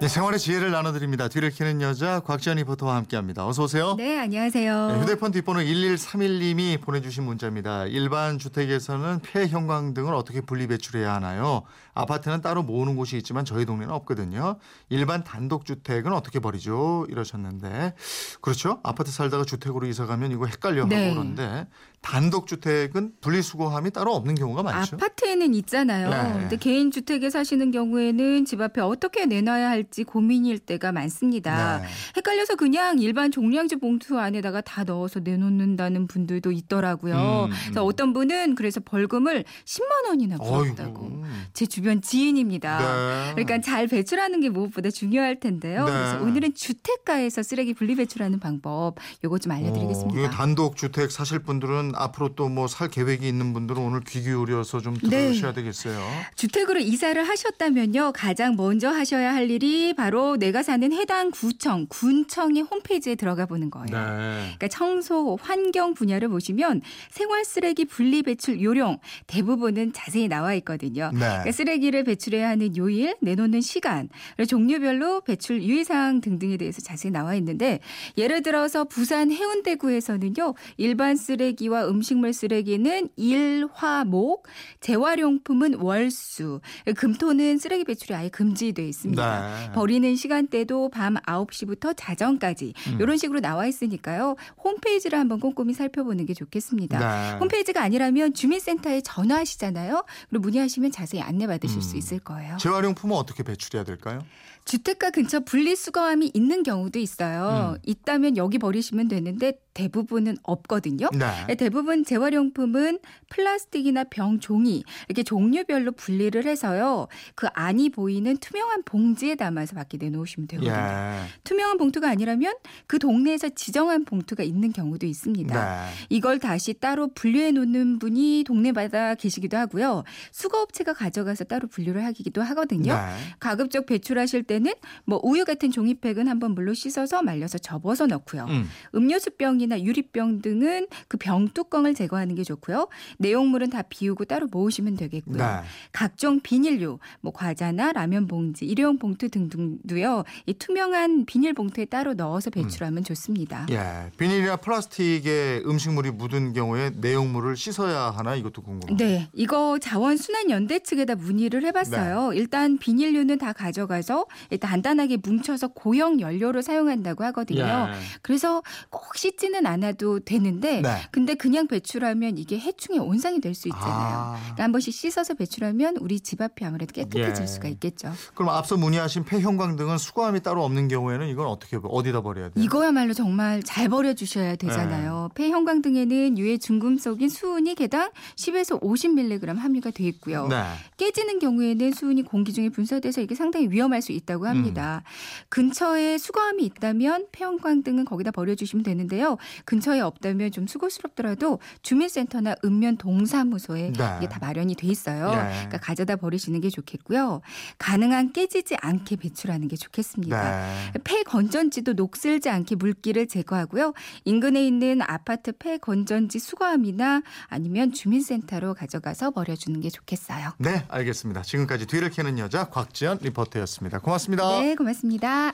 네, 생활의 지혜를 나눠드립니다. 뒤를 캐는 여자 곽지연 리포터와 함께합니다. 어서 오세요. 네, 안녕하세요. 네, 휴대폰 뒷번호 1131님이 보내주신 문자입니다. 일반 주택에서는 폐 형광 등을 어떻게 분리 배출해야 하나요? 아파트는 따로 모으는 곳이 있지만 저희 동네는 없거든요. 일반 단독 주택은 어떻게 버리죠? 이러셨는데 그렇죠? 아파트 살다가 주택으로 이사 가면 이거 헷갈려 하고 네. 그러는데 단독 주택은 분리수거함이 따로 없는 경우가 많죠. 아파트에는 있잖아요. 네. 근데 개인 주택에 사시는 경우에는 집 앞에 어떻게 내놔야 할지 고민일 때가 많습니다. 네. 헷갈려서 그냥 일반 종량제 봉투 안에다가 다 넣어서 내놓는다는 분들도 있더라고요. 음, 그래서 음. 어떤 분은 그래서 벌금을 10만 원이나 물었다고. 제 주변 지인입니다. 네. 그러니까 잘 배출하는 게 무엇보다 중요할 텐데요. 네. 그래서 오늘은 주택가에서 쓰레기 분리 배출하는 방법 요거 좀 알려드리겠습니다. 어, 단독 주택 사실 분들은 앞으로 또 뭐 살 계획이 있는 분들은 오늘 귀 기울여서 좀 네. 들으셔야 되겠어요. 주택으로 이사를 하셨다면요. 가장 먼저 하셔야 할 일이 바로 내가 사는 해당 구청, 군청의 홈페이지에 들어가 보는 거예요. 네. 그러니까 청소, 환경 분야를 보시면 생활 쓰레기 분리 배출 요령 대부분은 자세히 나와 있거든요. 네. 그러니까 쓰레기를 배출해야 하는 요일, 내놓는 시간, 종류별로 배출 유의 사항 등등에 대해서 자세히 나와 있는데 예를 들어서 부산 해운대구에서는요. 일반 쓰레기와 음식물 쓰레기는 일화목, 재활용품은 월수, 금토는 쓰레기 배출이 아예 금지돼 있습니다. 네. 버리는 시간대도 밤 9시부터 자정까지 음. 이런 식으로 나와 있으니까요. 홈페이지를 한번 꼼꼼히 살펴보는 게 좋겠습니다. 네. 홈페이지가 아니라면 주민센터에 전화하시잖아요. 그리고 문의하시면 자세히 안내받으실 음. 수 있을 거예요. 재활용품은 어떻게 배출해야 될까요? 주택가 근처 분리수거함이 있는 경우도 있어요. 음. 있다면 여기 버리시면 되는데 대부분은 없거든요. 네. 대부분 재활용품은 플라스틱이나 병, 종이 이렇게 종류별로 분리를 해서요. 그 안이 보이는 투명한 봉지에 담아 서 밖에 내놓으시면 되거든요. 예. 투명한 봉투가 아니라면 그 동네에서 지정한 봉투가 있는 경우도 있습니다. 네. 이걸 다시 따로 분류해 놓는 분이 동네마다 계시기도 하고요. 수거업체가 가져가서 따로 분류를 하기도 하거든요. 네. 가급적 배출하실 때는 뭐 우유 같은 종이팩은 한번 물로 씻어서 말려서 접어서 넣고요. 음. 음료수병이나 유리병 등은 그 병 뚜껑을 제거하는 게 좋고요. 내용물은 다 비우고 따로 모으시면 되겠고요. 네. 각종 비닐류, 뭐 과자나 라면 봉지, 일회용 봉투 등 등도요. 이 투명한 비닐 봉투에 따로 넣어서 배출하면 좋습니다. 예. 비닐이나 플라스틱에 음식물이 묻은 경우에 내용물을 씻어야 하나 이것도 궁금합니다. 네, 이거 자원순환연대 측에다 문의를 해봤어요. 네. 일단 비닐류는 다 가져가서 일단 간단하게 뭉쳐서 고형 연료로 사용한다고 하거든요. 예. 그래서 꼭 씻지는 않아도 되는데, 네. 근데 그냥 배출하면 이게 해충의 온상이 될 수 있잖아요. 아. 그러니까 한 번씩 씻어서 배출하면 우리 집 앞이 아무래도 깨끗해질 예. 수가 있겠죠. 그럼 앞서 문의하신 폐 형광 등은 수거함이 따로 없는 경우에는 이건 어떻게 어디다 버려야 돼요? 이거야말로 정말 잘 버려 주셔야 되잖아요. 폐형광 등에는 유해 중금속인 수은이 개당 10에서 50mg 함유가 돼 있고요. 네. 깨지는 경우에는 수은이 공기 중에 분사돼서 이게 상당히 위험할 수 있다고 합니다. 음. 근처에 수거함이 있다면 폐형광 등은 거기다 버려 주시면 되는데요. 근처에 없다면 좀 수고스럽더라도 주민센터나 읍면 동사무소에 네. 이게 다 마련이 돼 있어요. 예. 그러니까 가져다 버리시는 게 좋겠고요. 가능한 깨지지 않게 배출하는 게 좋겠습니다. 네. 폐 건전지도 녹슬지 않게 물기를 제거하고요. 인근에 있는 아파트 폐 건전지 수거함이나 아니면 주민센터로 가져가서 버려주는 게 좋겠어요. 네, 알겠습니다. 지금까지 뒤를 캐는 여자 곽지연 리포터였습니다. 고맙습니다. 네, 고맙습니다.